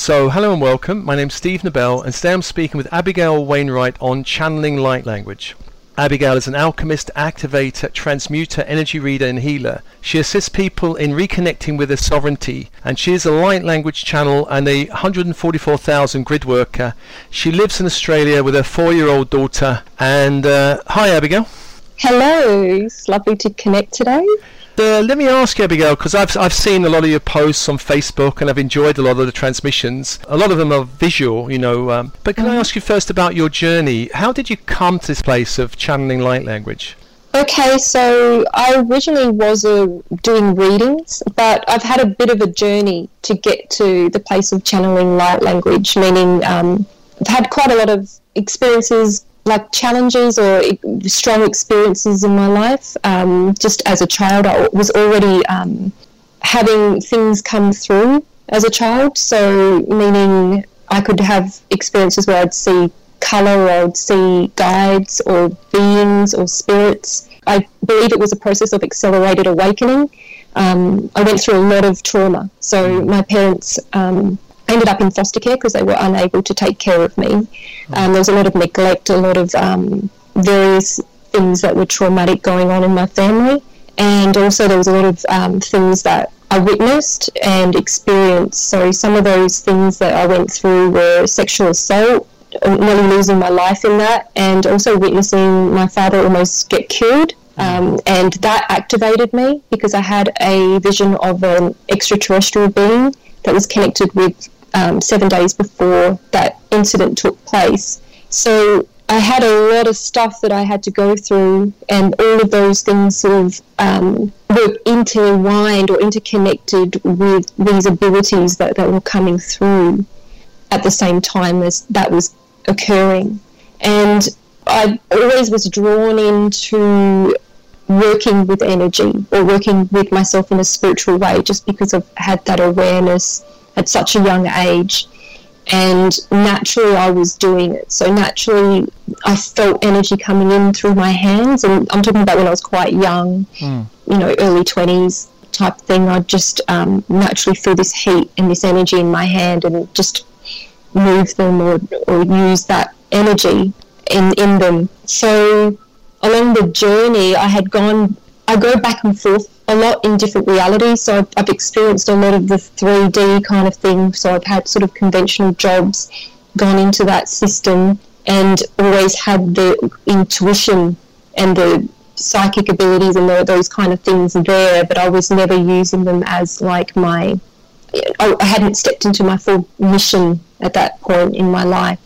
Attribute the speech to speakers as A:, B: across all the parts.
A: So, hello and welcome. My name's Steve Nobel, and today I'm speaking with Abigail Wainwright on channeling light language. Abigail is an alchemist, activator, transmuter, energy reader, and healer. She assists people in reconnecting with their sovereignty, and she is a light language channel and a 144,000 grid worker. She lives in Australia with her four-year-old daughter. And uh, hi, Abigail.
B: Hello, it's lovely to connect today.
A: Uh, let me ask you, Abigail, because I've, I've seen a lot of your posts on Facebook and I've enjoyed a lot of the transmissions. A lot of them are visual, you know. Um, but can mm-hmm. I ask you first about your journey? How did you come to this place of channeling light language?
B: Okay, so I originally was uh, doing readings, but I've had a bit of a journey to get to the place of channeling light language, meaning um, I've had quite a lot of experiences like challenges or strong experiences in my life. Um, just as a child, I was already um, having things come through as a child. So, meaning I could have experiences where I'd see color or I'd see guides or beings or spirits. I believe it was a process of accelerated awakening. Um, I went through a lot of trauma. So, my parents um, ended up in foster care because they were unable to take care of me. Um, there was a lot of neglect, a lot of um, various things that were traumatic going on in my family, and also there was a lot of um, things that I witnessed and experienced. So some of those things that I went through were sexual assault, nearly losing my life in that, and also witnessing my father almost get killed. Um, and that activated me because I had a vision of an extraterrestrial being that was connected with um, seven days before that incident took place. So I had a lot of stuff that I had to go through, and all of those things sort of um, were intertwined or interconnected with these abilities that, that were coming through at the same time as that was occurring. And I always was drawn into working with energy or working with myself in a spiritual way just because I've had that awareness at such a young age. And naturally, I was doing it. So, naturally, I felt energy coming in through my hands. And I'm talking about when I was quite young, mm. you know, early 20s type thing. I just um, naturally feel this heat and this energy in my hand and just move them or, or use that energy in, in them. So, along the journey, I had gone, I go back and forth a lot in different realities. So I've, I've, experienced a lot of the 3D kind of thing. So I've had sort of conventional jobs, gone into that system, and always had the intuition and the psychic abilities and the, those kind of things there. But I was never using them as like my. I, I hadn't stepped into my full mission at that point in my life.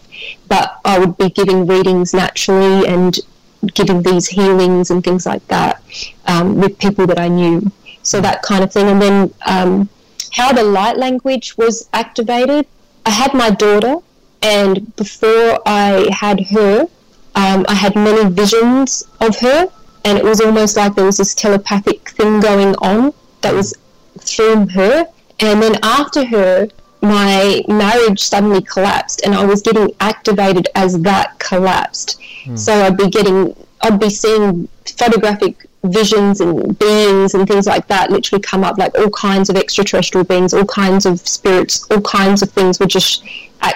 B: But I would be giving readings naturally and giving these healings and things like that um, with people that I knew. So that kind of thing. And then um, how the light language was activated. I had my daughter, and before I had her, um, I had many visions of her, and it was almost like there was this telepathic thing going on that was through her. And then after her, my marriage suddenly collapsed and I was getting activated as that collapsed. Mm. So I'd be getting, I'd be seeing photographic visions and beings and things like that literally come up, like all kinds of extraterrestrial beings, all kinds of spirits, all kinds of things were just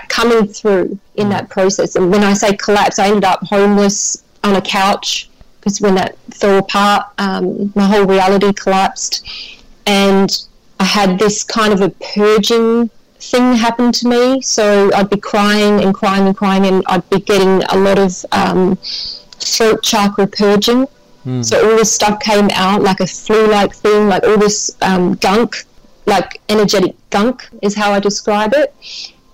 B: coming through in mm. that process. And when I say collapse, I ended up homeless on a couch because when that fell apart, um, my whole reality collapsed. And I had this kind of a purging thing happened to me. So I'd be crying and crying and crying, and I'd be getting a lot of um, throat chakra purging. Mm. So all this stuff came out like a flu-like thing, like all this um, gunk, like energetic gunk is how I describe it.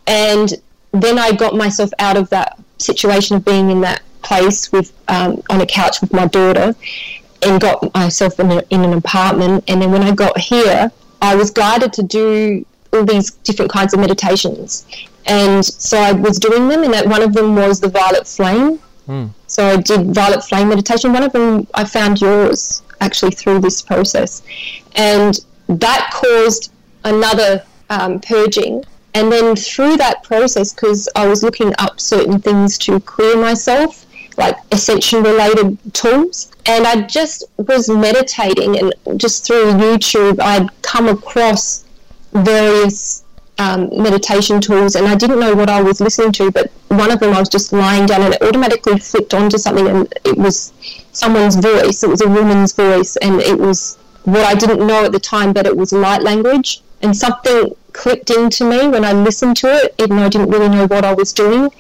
B: And then I got myself out of that situation of being in that place with um, on a couch with my daughter, and got myself in, a, in an apartment. And then when I got here, I was guided to do all these different kinds of meditations. And so I was doing them, and that one of them was the violet flame. Mm. So I did violet flame meditation. One of them I found yours actually through this process, and that caused another um, purging. And then through that process, because I was looking up certain things to clear myself, like ascension related tools, and I just was meditating, and just through YouTube, I'd come across various um, meditation tools, and I didn't know what I was listening to. But one of them, I was just lying down, and it automatically flicked onto something, and it was someone's voice. It was a woman's voice, and it was what I didn't know at the time, but it was light language, and something clicked into me when I listened to it, even though I didn't really know what I was doing.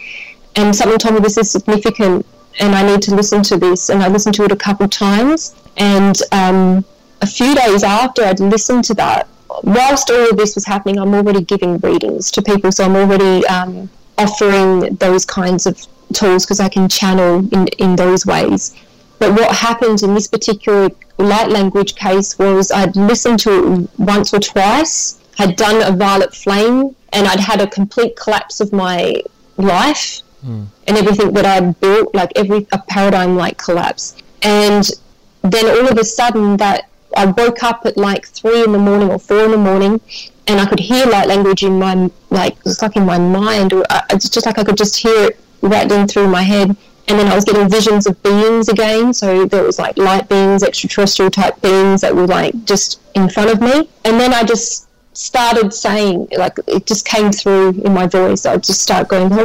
B: And something told me this is significant, and I need to listen to this. And I listened to it a couple times, and um, a few days after I'd listened to that, whilst all of this was happening, I'm already giving readings to people. So I'm already um, offering those kinds of tools because I can channel in, in those ways. But what happened in this particular light language case was I'd listened to it once or twice, had done a violet flame, and I'd had a complete collapse of my life mm. and everything that I'd built, like every a paradigm like collapse. And then all of a sudden that I woke up at like three in the morning or four in the morning, and I could hear light language in my like it's like in my mind, or uh, it's just like I could just hear it rattling through my head. And then I was getting visions of beings again. So there was like light beings, extraterrestrial type beings that were like just in front of me. And then I just started saying, like, it just came through in my voice. I'd just start going, and I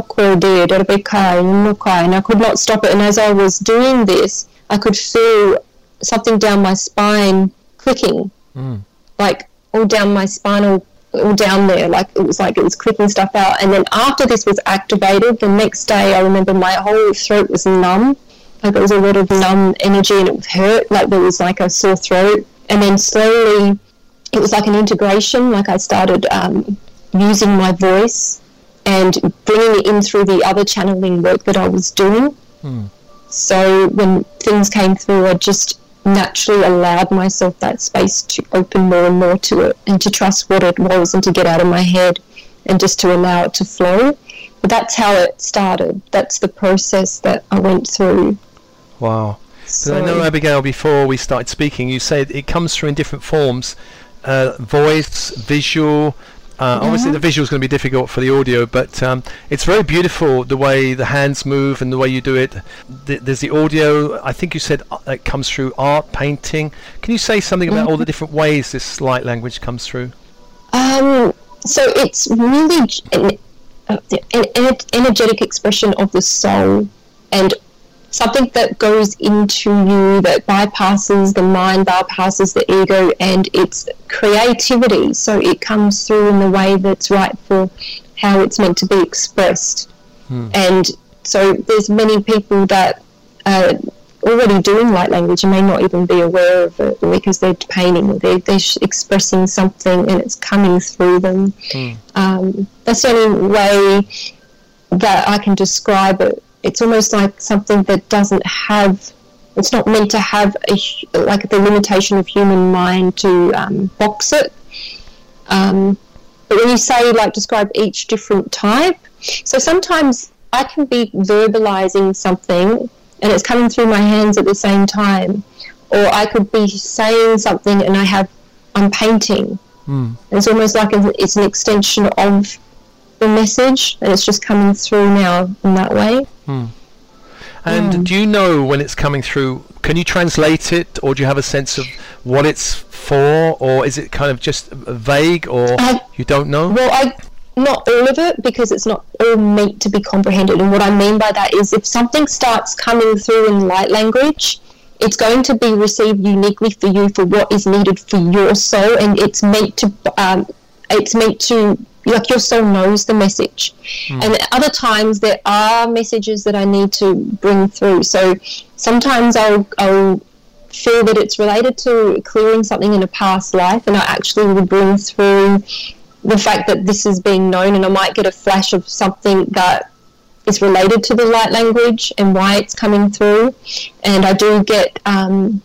B: could not stop it. And as I was doing this, I could feel something down my spine clicking, mm. like all down my spinal, all down there. Like it was like it was clicking stuff out. And then after this was activated, the next day I remember my whole throat was numb. Like it was a lot of numb energy and it hurt. Like there was like a sore throat. And then slowly, it was like an integration. Like I started um, using my voice and bringing it in through the other channeling work that I was doing. Mm. So when things came through, I just naturally allowed myself that space to open more and more to it and to trust what it was and to get out of my head and just to allow it to flow. But that's how it started. That's the process that I went through.
A: Wow. So, I know Abigail before we started speaking, you said it comes through in different forms, uh, voice, visual, uh, mm-hmm. Obviously, the visual is going to be difficult for the audio, but um, it's very beautiful the way the hands move and the way you do it. Th- there's the audio. I think you said uh, it comes through art, painting. Can you say something about mm-hmm. all the different ways this light language comes through?
B: Um, so it's really an, uh, an energetic expression of the soul and something that goes into you that bypasses the mind, bypasses the ego, and it's creativity. So it comes through in the way that's right for how it's meant to be expressed. Hmm. And so there's many people that are already doing light language and may not even be aware of it because they're painting, they're, they're expressing something and it's coming through them. Hmm. Um, that's the only way that I can describe it it's almost like something that doesn't have it's not meant to have a, like the limitation of human mind to um, box it um, but when you say like describe each different type so sometimes i can be verbalizing something and it's coming through my hands at the same time or i could be saying something and i have i'm painting mm. it's almost like it's an extension of the message and it's just coming through now in that way. Hmm.
A: And do you know when it's coming through? Can you translate it, or do you have a sense of what it's for, or is it kind of just vague, or I, you don't know?
B: Well, I not all of it because it's not all meant to be comprehended. And what I mean by that is, if something starts coming through in light language, it's going to be received uniquely for you for what is needed for your soul, and it's meant to um, it's meant to like your soul knows the message. Mm. and other times there are messages that i need to bring through. So sometimes i'll, I'll feel that it's related to clearing something in a past life and i actually will bring through the fact that this is being known and i might get a flash of something that is related to the light language and why it's coming through. And i do get um,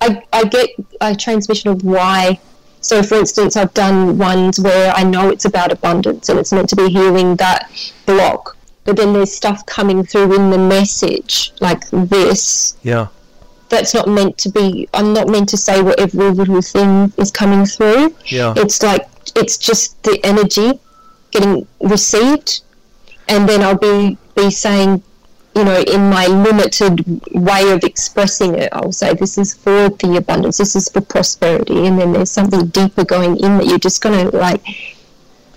B: I, I get a transmission of why so, for instance, I've done ones where I know it's about abundance and it's meant to be healing that block, but then there's stuff coming through in the message like this.
A: Yeah.
B: That's not meant to be. I'm not meant to say what every little thing is coming through.
A: Yeah.
B: It's like it's just the energy getting received, and then I'll be be saying you know, in my limited way of expressing it, I'll say this is for the abundance, this is for prosperity, and then there's something deeper going in that you're just going to like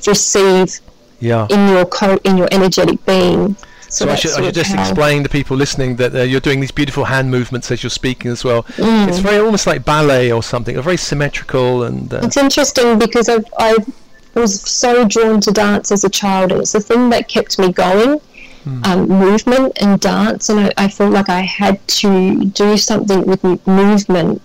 B: receive
A: Yeah.
B: in your co- in your energetic being.
A: So I should, I should just explain to people listening that uh, you're doing these beautiful hand movements as you're speaking as well.
B: Mm.
A: It's very almost like ballet or something. Very symmetrical and uh,
B: It's interesting because I've, I was so drawn to dance as a child, and it's the thing that kept me going. Um, movement and dance, and I, I felt like I had to do something with movement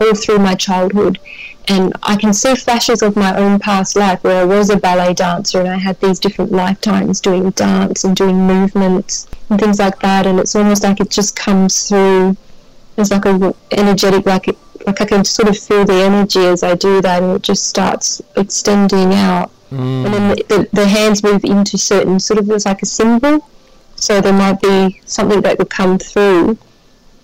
B: all through my childhood. And I can see flashes of my own past life where I was a ballet dancer and I had these different lifetimes doing dance and doing movements and things like that. And it's almost like it just comes through as like a energetic, like it, like I can sort of feel the energy as I do that, and it just starts extending out. And then the, the, the hands move into certain sort of as like a symbol. So there might be something that would come through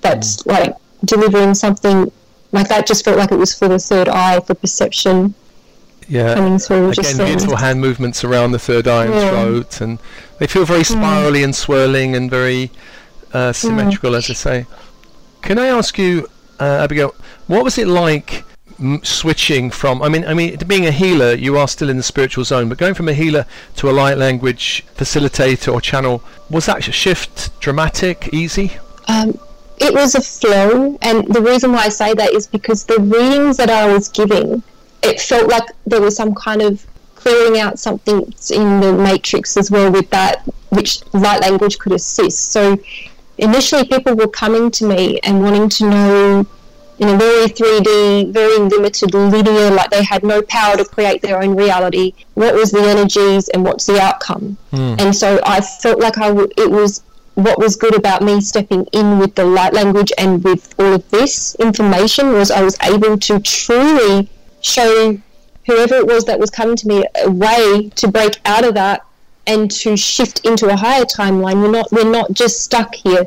B: that's like delivering something like that. Just felt like it was for the third eye for perception
A: yeah.
B: coming through.
A: Again, beautiful hand movements around the third eye and
B: Yeah.
A: throat, and they feel very spirally and swirling and very uh, symmetrical, as I say. Can I ask you, uh, Abigail, what was it like m- switching from? I mean, I mean, being a healer, you are still in the spiritual zone, but going from a healer to a light language facilitator or channel, was that sh- shift dramatic, easy?
B: Um, it was a flow, and the reason why I say that is because the readings that I was giving, it felt like there was some kind of clearing out something in the matrix as well with that, which light language could assist. So initially, people were coming to me and wanting to know in a very 3D, very limited, linear, like they had no power to create their own reality. What was the energies and what's the outcome? And so I felt like I w- it was what was good about me stepping in with the light language and with all of this information was I was able to truly show whoever it was that was coming to me a way to break out of that and to shift into a higher timeline. We're not we're not just stuck here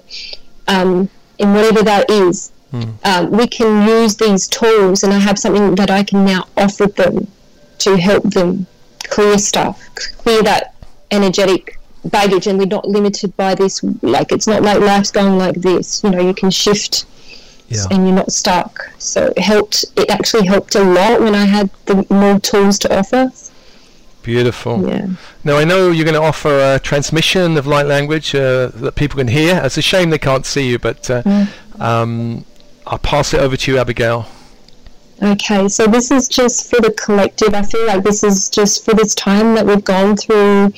B: um, in whatever that is. Um, we can use these tools, and I have something that I can now offer them to help them clear stuff, clear that energetic baggage, and we're not limited by this. Like it's not like life's going like this. You know, you can shift,
A: Yeah.
B: and you're not stuck. So it helped. It actually helped a lot when I had the more tools to offer.
A: Beautiful.
B: Yeah.
A: Now I know you're going to offer a transmission of light language uh, that people can hear. It's a shame they can't see you, but uh, um, I'll pass it over to you, Abigail.
B: Okay, so this is just for the collective. I feel like this is just for this time that we've gone through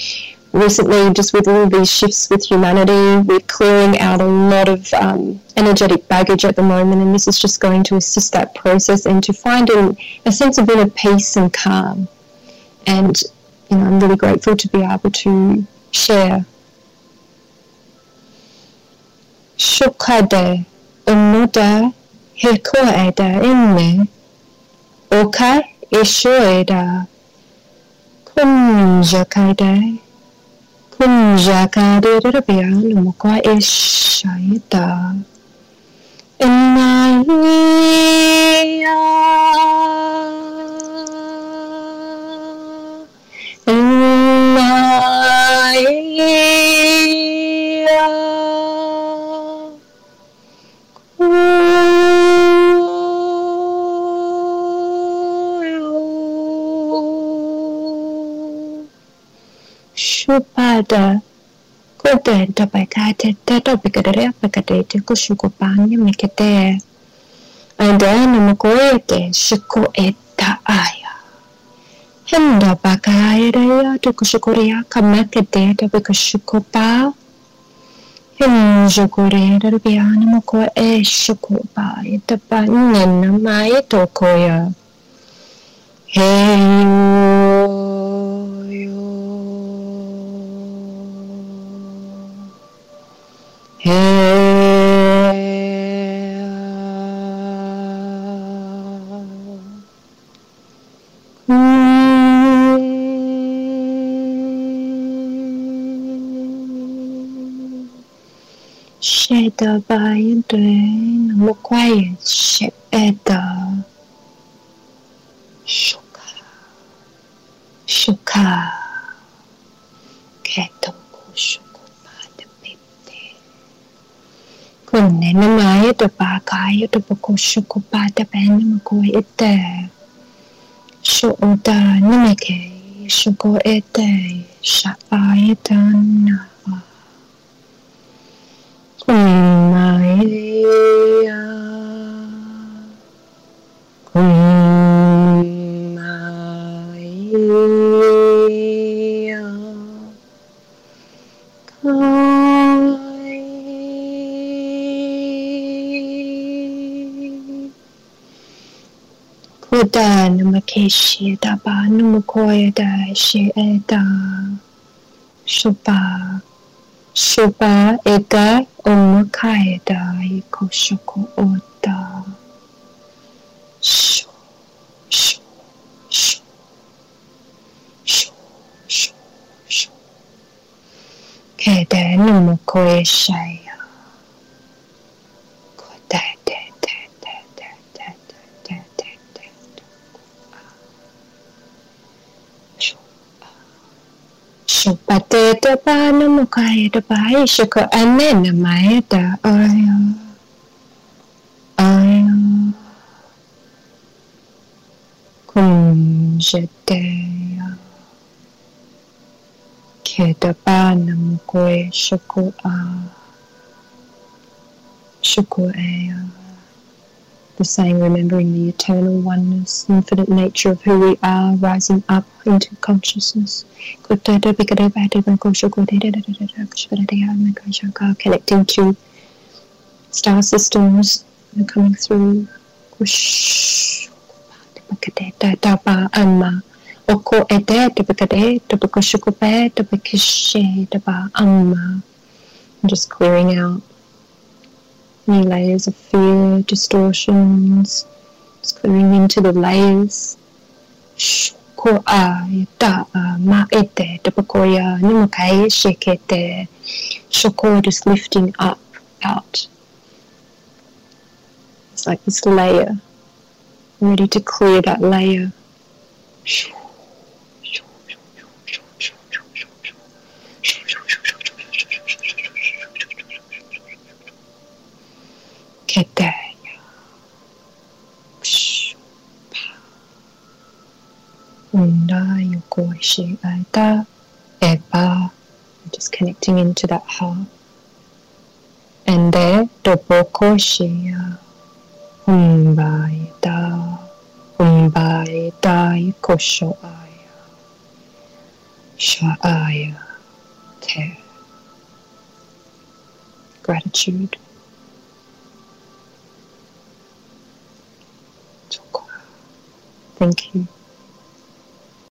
B: recently, just with all these shifts with humanity. We're clearing out a lot of um, energetic baggage at the moment, and this is just going to assist that process and to find a sense of inner peace and calm. And you know, I'm really grateful to be able to share. Shukade, unuda, hikoeda inne. Oka ishoeda. Kunja kaide. Kunja kaide rabia lumukwa. Inaya. Kada kote dapai kate te topi kadere pakate te ko shu ko panya mekete. Aida namako ete shu ko eta aya. Hendo pakaere ya te kushukoria kamakete topi kushuko pa. Hinjukore rubia namako e shuko pa ete pa nena mai tokoya. baia drena, một quay sẽ better. Shuka, shuka, ketoku shuku pada pipte. Kunne na maya to ba kaya to bako shuku pada benda makua ite. Shuuda namake shuku ite, shapa ite na. 嗡嘛呢呀嗡嘛呢呀，开。布达，那么开心；达巴，那么快乐；喜诶达，是吧？Shubha Eda Om Kaeda Eko Shoko Oda Shu Shu Shu Shu Shu Shu Kaeda Nomo Koe Shaya Kaeta pa namo kaeta pa ishiko anena ah, maeta oyo. Oyo. Ah. Ah. Kum jeteya. Kaeta pa namo koe shiko a. Shiko eya. Eh, the saying, remembering the eternal oneness, infinite nature of who we are, rising up into consciousness. Connecting to star systems are coming through. Oko. Just clearing out new layers of fear, distortions, just clearing into the layers. Ko a ta a ma ete te pakoya numakai shekete. Shoko just lifting up, out. It's like this layer. Ready to clear that layer. Ketaya. Yokoishi aita eba. Just connecting into that heart. And there, tobokoshia. Umbaita. Umbaita kosho aya. Sha'aya. Te. Gratitude.